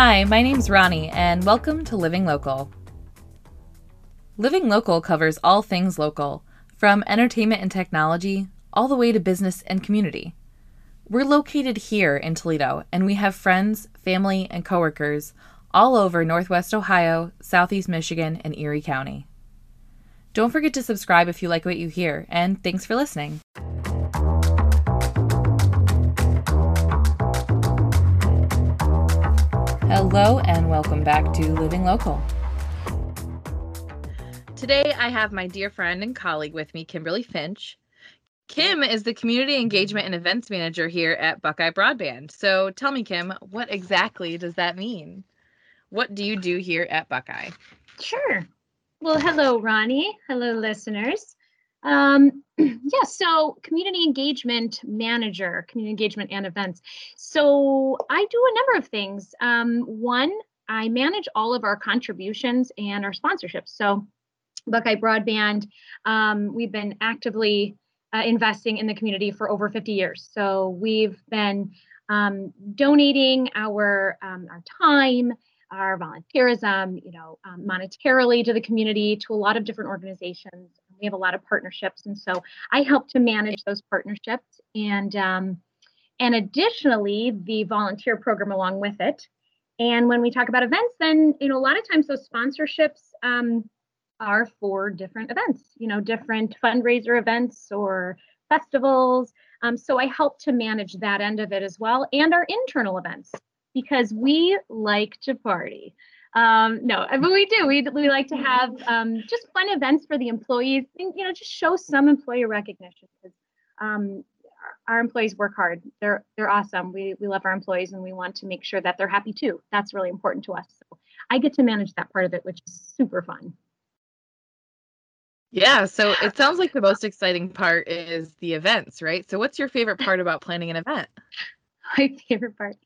Hi, my name's Rani, and welcome to Living Local. Living Local covers all things local, from entertainment and technology all the way to business and community. We're located here in Toledo, and we have friends, family, and coworkers all over Northwest Ohio, Southeast Michigan, and Erie County. Don't forget to subscribe if you like what you hear, and thanks for listening. Hello, and welcome back to Living Local. Today, I have my dear friend and colleague with me, Kimberly Finch. Kim is the Community Engagement and Events Manager here at Buckeye Broadband. So tell me, Kim, what exactly does that mean? What do you do here at Buckeye? Sure. Well, hello, Rani. Hello, listeners. Um, yeah, so community engagement manager, community engagement and events. So I do a number of things. Um, one, I manage all of our contributions and our sponsorships. So Buckeye Broadband, um, we've been actively uh, investing in the community for over 50 years. So we've been um, donating our um, our time, our volunteerism, you know, um, monetarily to the community, to a lot of different organizations. We have a lot of partnerships, and so I help to manage those partnerships, and um, and additionally, the volunteer program along with it. And when we talk about events, then you know, a lot of times those sponsorships um, are for different events, you know, different fundraiser events or festivals. Um, so I help to manage that end of it as well, and our internal events because we like to party. Um, no, but we do. We, we like to have um, just fun events for the employees. And, you know, just show some employer recognition because um, our, our employees work hard. They're they're awesome. We we love our employees and we want to make sure that they're happy too. That's really important to us. So I get to manage that part of it, which is super fun. Yeah, so it sounds like the most exciting part is the events, right? So what's your favorite part about planning an event? My favorite part.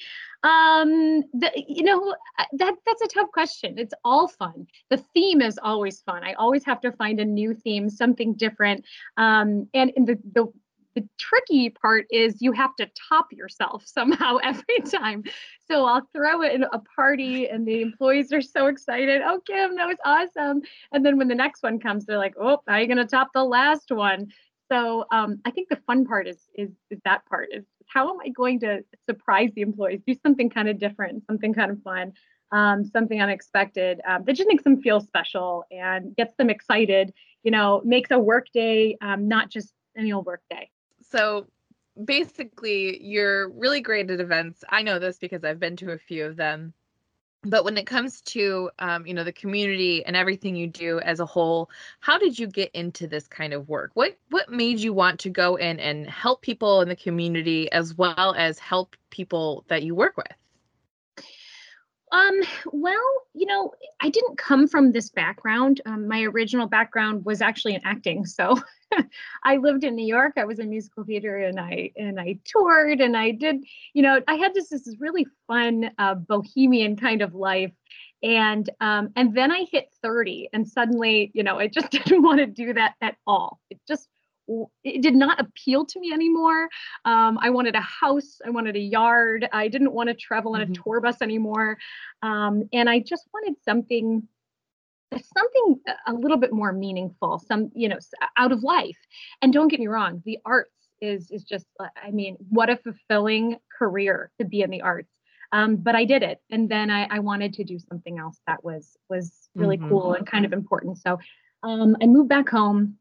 Um, the, you know, that that's a tough question. It's all fun. The theme is always fun. I always have to find a new theme, something different. Um, and, and the, the the tricky part is you have to top yourself somehow every time. So I'll throw it in a party and the employees are so excited. Oh, Kim, that was awesome. And then when the next one comes, they're like, oh, how are you going to top the last one? So um, I think the fun part is, is, is that part is how am I going to surprise the employees, do something kind of different, something kind of fun, um, something unexpected um, that just makes them feel special and gets them excited, you know, makes a work day um, not just any old work day. So basically, you're really great at events. I know this because I've been to a few of them but when it comes to um, you know the community and everything you do as a whole how did you get into this kind of work? What what made you want to go in and help people in the community as well as help people that you work with um, well, you know, I didn't come from this background. Um, my original background was actually in acting. So I lived in New York. I was in musical theater and I and I toured and I did, you know, I had this this really fun uh, bohemian kind of life. And um, and then I hit 30 and suddenly, you know, I just didn't want to do that at all. It just it did not appeal to me anymore. Um, I wanted a house, I wanted a yard. I didn't want to travel on a mm-hmm. tour bus anymore, um, and I just wanted something something a little bit more meaningful some you know out of life and don't get me wrong the arts is is just uh, i mean what a fulfilling career to be in the arts um, but i did it and then I, I wanted to do something else that was was really mm-hmm. cool and kind of important so um, i moved back home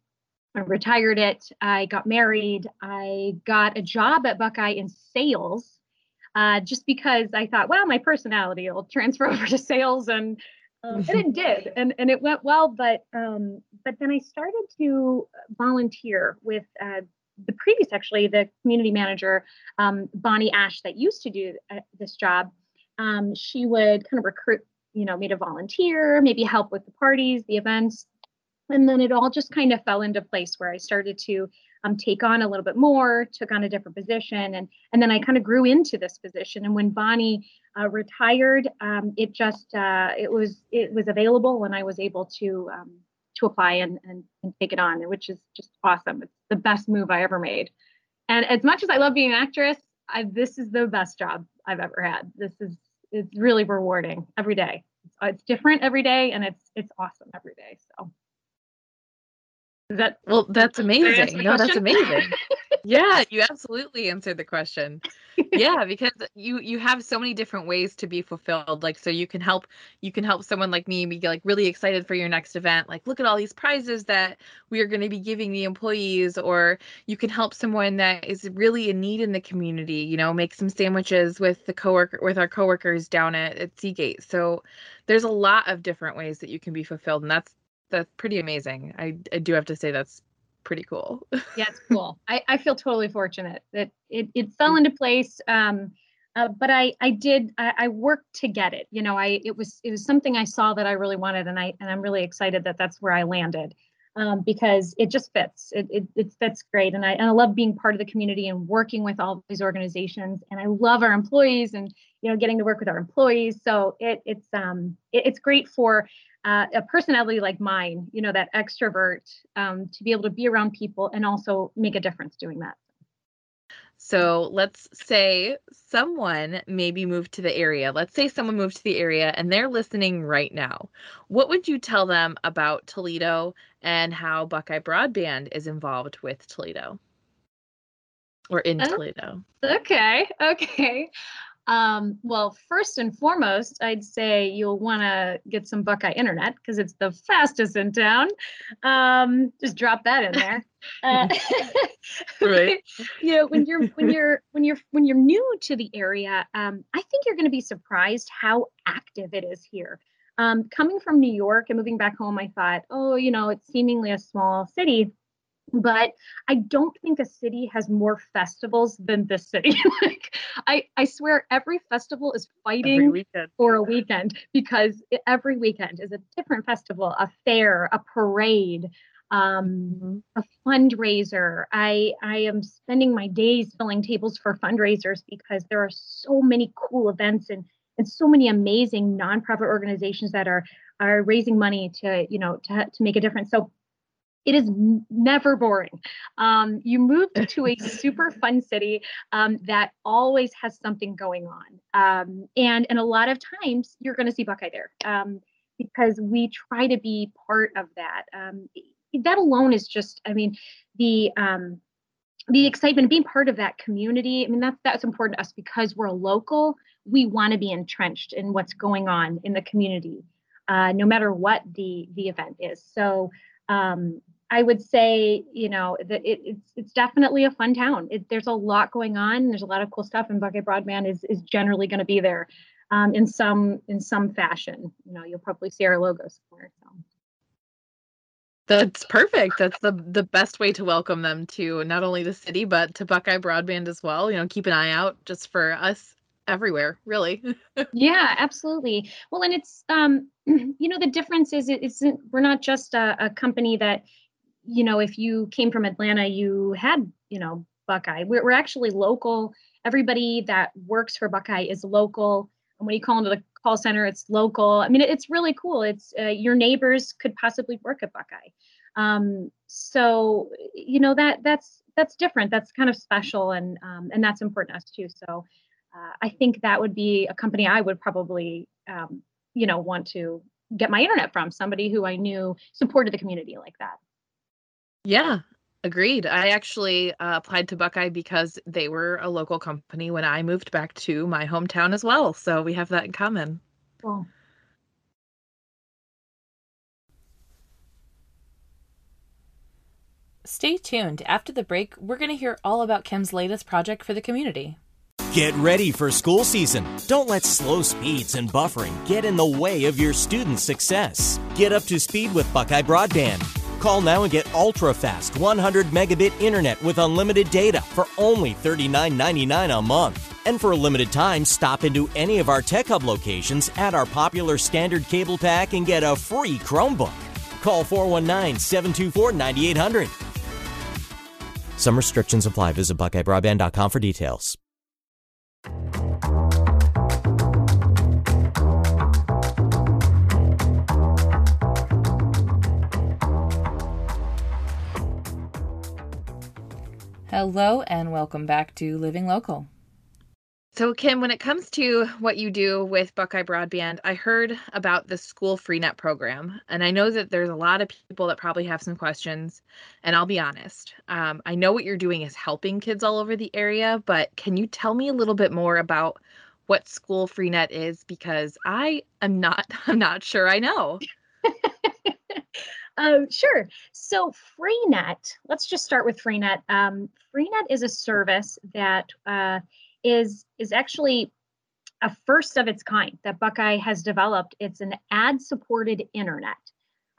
I retired it. I got married. I got a job at Buckeye in sales uh, just because I thought, well, my personality will transfer over to sales. And, um, and it did. And, and it went well. But, um, but then I started to volunteer with uh, the previous, actually, the community manager, um, Bonnie Ash, that used to do uh, this job. Um, she would kind of recruit, you know, me to volunteer, maybe help with the parties, the events and then it all just kind of fell into place where I started to um, take on a little bit more, took on a different position, and and then I kind of grew into this position. And when Bonnie uh, retired, um, it just uh, it was it was available, and I was able to um, to apply and, and and take it on, which is just awesome. It's the best move I ever made. And as much as I love being an actress, I, this is the best job I've ever had. This is it's really rewarding every day. It's, it's different every day, and it's it's awesome every day. So. That well? That's amazing. No, that's amazing. yeah, you absolutely answered the question. yeah, because you you have so many different ways to be fulfilled. Like so you can help you can help someone like me be like really excited for your next event. Like look at all these prizes that we are going to be giving the employees or you can help someone that is really in need in the community, you know, make some sandwiches with the coworker with our coworkers down at, at Seagate. So there's a lot of different ways that you can be fulfilled and that's that's pretty amazing. I I do have to say that's pretty cool. yeah, it's cool. I, I feel totally fortunate that it, it fell into place. Um, uh, but I, I did, I, I, worked to get it. You know, I, it was, it was something I saw that I really wanted, and I, and I'm really excited that that's where I landed, um, because it just fits. It, it, it fits great, and I, and I love being part of the community and working with all these organizations, and I love our employees, and you know, getting to work with our employees. So it, it's, um, it, it's great for uh, a personality like mine, you know, that extrovert, um, to be able to be around people and also make a difference doing that. So let's say someone maybe moved to the area. Let's say someone moved to the area and they're listening right now. What would you tell them about Toledo and how Buckeye Broadband is involved with Toledo or in oh, Toledo? Okay, okay. Um, well, first and foremost, I'd say you'll want to get some Buckeye Internet because it's the fastest in town. Um, just drop that in there. Uh, right. you know, when you're when you're when you're when you're new to the area, um, I think you're going to be surprised how active it is here. Um, coming from New York and moving back home, I thought, oh, you know, it's seemingly a small city but I don't think a city has more festivals than this city. like I, I swear every festival is fighting for a weekend because it, every weekend is a different festival, a fair, a parade, um, mm-hmm. a fundraiser. I I am spending my days filling tables for fundraisers because there are so many cool events and and so many amazing nonprofit organizations that are are raising money to you know to to make a difference. So it is never boring. Um, you move to a super fun city um, that always has something going on. Um, and, and a lot of times you're going to see Buckeye there um, because we try to be part of that. Um, that alone is just, I mean, the, um, the excitement of being part of that community. I mean, that's, that's important to us because we're a local. We want to be entrenched in what's going on in the community, uh, no matter what the, the event is. So, um, I would say, you know, that it, it's it's definitely a fun town. It, there's a lot going on. There's a lot of cool stuff, and Buckeye Broadband is is generally going to be there um, in some in some fashion. You know, you'll probably see our logo somewhere. So. That's perfect. That's the the best way to welcome them to not only the city but to Buckeye Broadband as well. You know, keep an eye out just for us everywhere, really. yeah, absolutely. Well, and it's um, you know, the difference is it isn't we're not just a, a company that you know, if you came from Atlanta, you had, you know, Buckeye. We're, we're actually local. Everybody that works for Buckeye is local. And when you call into the call center, it's local. I mean, it's really cool. It's uh, your neighbors could possibly work at Buckeye. Um, so, you know, that that's that's different. That's kind of special, and um, and that's important to us too. So, uh, I think that would be a company I would probably, um, you know, want to get my internet from. Somebody who I knew supported the community like that. Yeah, agreed. I actually uh, applied to Buckeye because they were a local company when I moved back to my hometown as well. So we have that in common. Cool. Stay tuned. After the break, we're going to hear all about Kim's latest project for the community. Get ready for school season. Don't let slow speeds and buffering get in the way of your students' success. Get up to speed with Buckeye Broadband. Call now and get ultra fast 100 megabit internet with unlimited data for only $39.99 a month. And for a limited time, stop into any of our Tech Hub locations at our popular standard cable pack and get a free Chromebook. Call 419 724 9800. Some restrictions apply. Visit BuckeyeBroadband.com for details. Hello, and welcome back to Living Local. So, Kim, when it comes to what you do with Buckeye Broadband, I heard about the School FreeNet program, and I know that there's a lot of people that probably have some questions. And I'll be honest, um, I know what you're doing is helping kids all over the area, but can you tell me a little bit more about what School FreeNet is? Because I am not, I'm not sure I know. um, sure. So FreeNet, let's just start with FreeNet. Um, FreeNet is a service that uh, is is actually a first of its kind that Buckeye has developed. It's an ad-supported internet.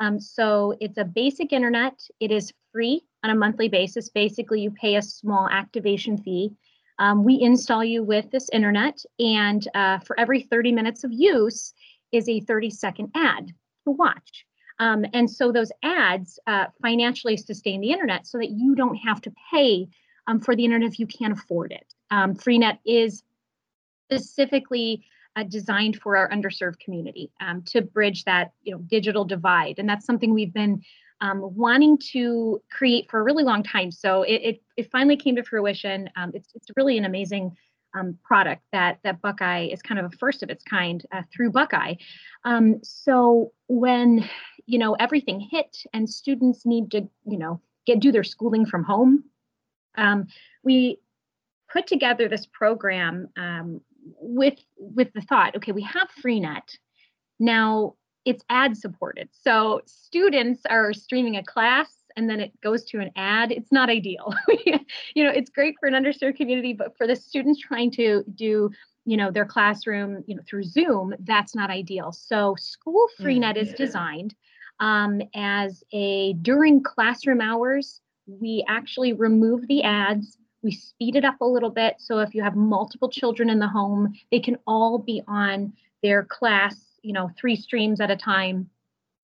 Um, so it's a basic internet. It is free on a monthly basis. Basically, you pay a small activation fee. Um, we install you with this internet, and uh, for every 30 minutes of use is a 30 second ad to watch. Um, and so those ads uh, financially sustain the internet so that you don't have to pay um, for the internet if you can't afford it. Um, Freenet is specifically uh, designed for our underserved community um, to bridge that you know digital divide, and that's something we've been um, wanting to create for a really long time. So it it, it finally came to fruition. Um, it's it's really an amazing um, product that that Buckeye is kind of a first of its kind uh, through Buckeye. Um, so when you know everything hit and students need to you know get do their schooling from home, um, we put together this program um, with with the thought, okay, we have FreeNet. Now it's ad supported. So students are streaming a class and then it goes to an ad. It's not ideal. you know, it's great for an underserved community, but for the students trying to do you know their classroom you know through zoom that's not ideal so school freenet is mm-hmm. designed um, as a during classroom hours we actually remove the ads we speed it up a little bit. So if you have multiple children in the home, they can all be on their class, you know, three streams at a time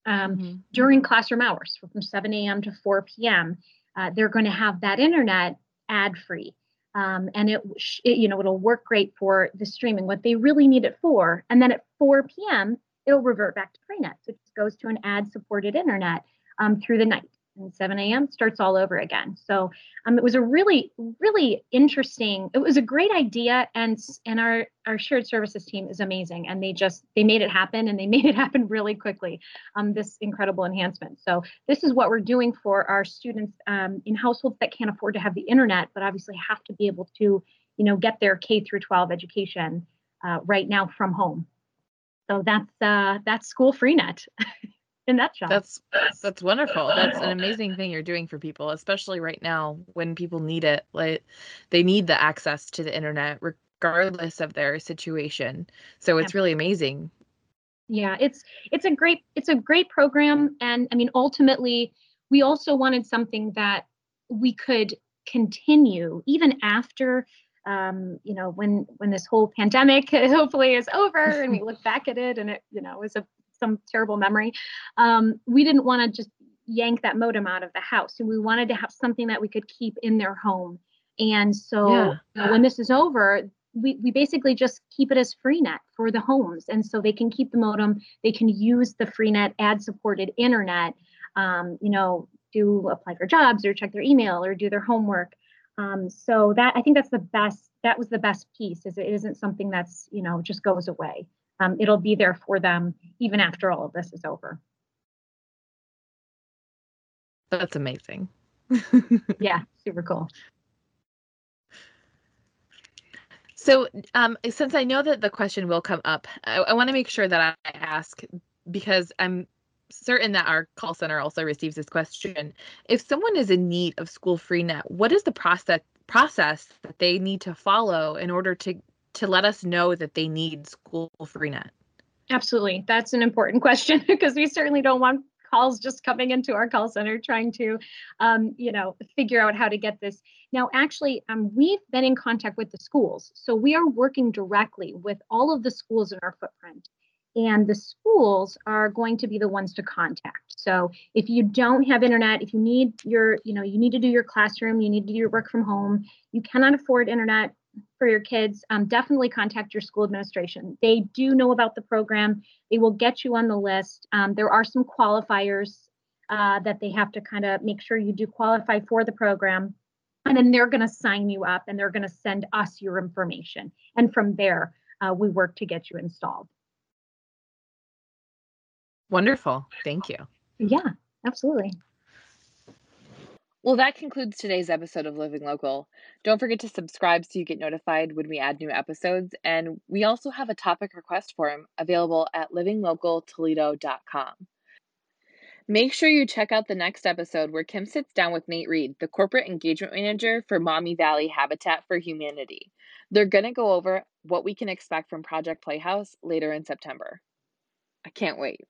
um, mm-hmm. during classroom hours from 7 a.m. to 4 p.m. Uh, they're going to have that internet ad free. Um, and it, it, you know, it'll work great for the streaming, what they really need it for. And then at 4 p.m., it'll revert back to FreeNet. So it just goes to an ad supported internet um, through the night and 7 a.m. starts all over again. So um, it was a really, really interesting. It was a great idea, and and our our shared services team is amazing, and they just they made it happen, and they made it happen really quickly. Um, this incredible enhancement. So this is what we're doing for our students um, in households that can't afford to have the internet, but obviously have to be able to, you know, get their K through 12 education uh, right now from home. So that's uh, that's school freenet. in that shop. That's that's wonderful. That's an amazing thing you're doing for people, especially right now when people need it. Like they need the access to the internet regardless of their situation. So it's really amazing. Yeah, it's it's a great it's a great program and I mean ultimately we also wanted something that we could continue even after um, you know when when this whole pandemic hopefully is over and we look back at it and it you know was a some terrible memory. Um, we didn't want to just yank that modem out of the house. And we wanted to have something that we could keep in their home. And so yeah. you know, when this is over, we, we basically just keep it as freenet for the homes. And so they can keep the modem, they can use the freenet ad supported internet, um, you know, do apply for jobs or check their email or do their homework. Um, so that I think that's the best, that was the best piece is it isn't something that's, you know, just goes away um, it'll be there for them even after all of this is over. That's amazing. yeah, super cool. So, um, since I know that the question will come up, I, I want to make sure that I ask because I'm certain that our call center also receives this question. If someone is in need of school free net, what is the process process that they need to follow in order to to let us know that they need school free net? Absolutely. That's an important question because we certainly don't want calls just coming into our call center trying to, um, you know, figure out how to get this. Now, actually, um, we've been in contact with the schools. So we are working directly with all of the schools in our footprint. And the schools are going to be the ones to contact. So if you don't have internet, if you need your, you know, you need to do your classroom, you need to do your work from home, you cannot afford internet, for your kids, um, definitely contact your school administration. They do know about the program. They will get you on the list. Um, there are some qualifiers uh, that they have to kind of make sure you do qualify for the program. and then they're going to sign you up and they're going to send us your information and from there uh, we work to get you installed wonderful thank you yeah absolutely well, that concludes today's episode of Living Local. Don't forget to subscribe so you get notified when we add new episodes. And we also have a topic request form available at livinglocaltoledo.com. Make sure you check out the next episode where Kim sits down with Nate Reed, the corporate engagement manager for Maumee Valley Habitat for Humanity. They're going to go over what we can expect from Project Playhouse later in September. I can't wait.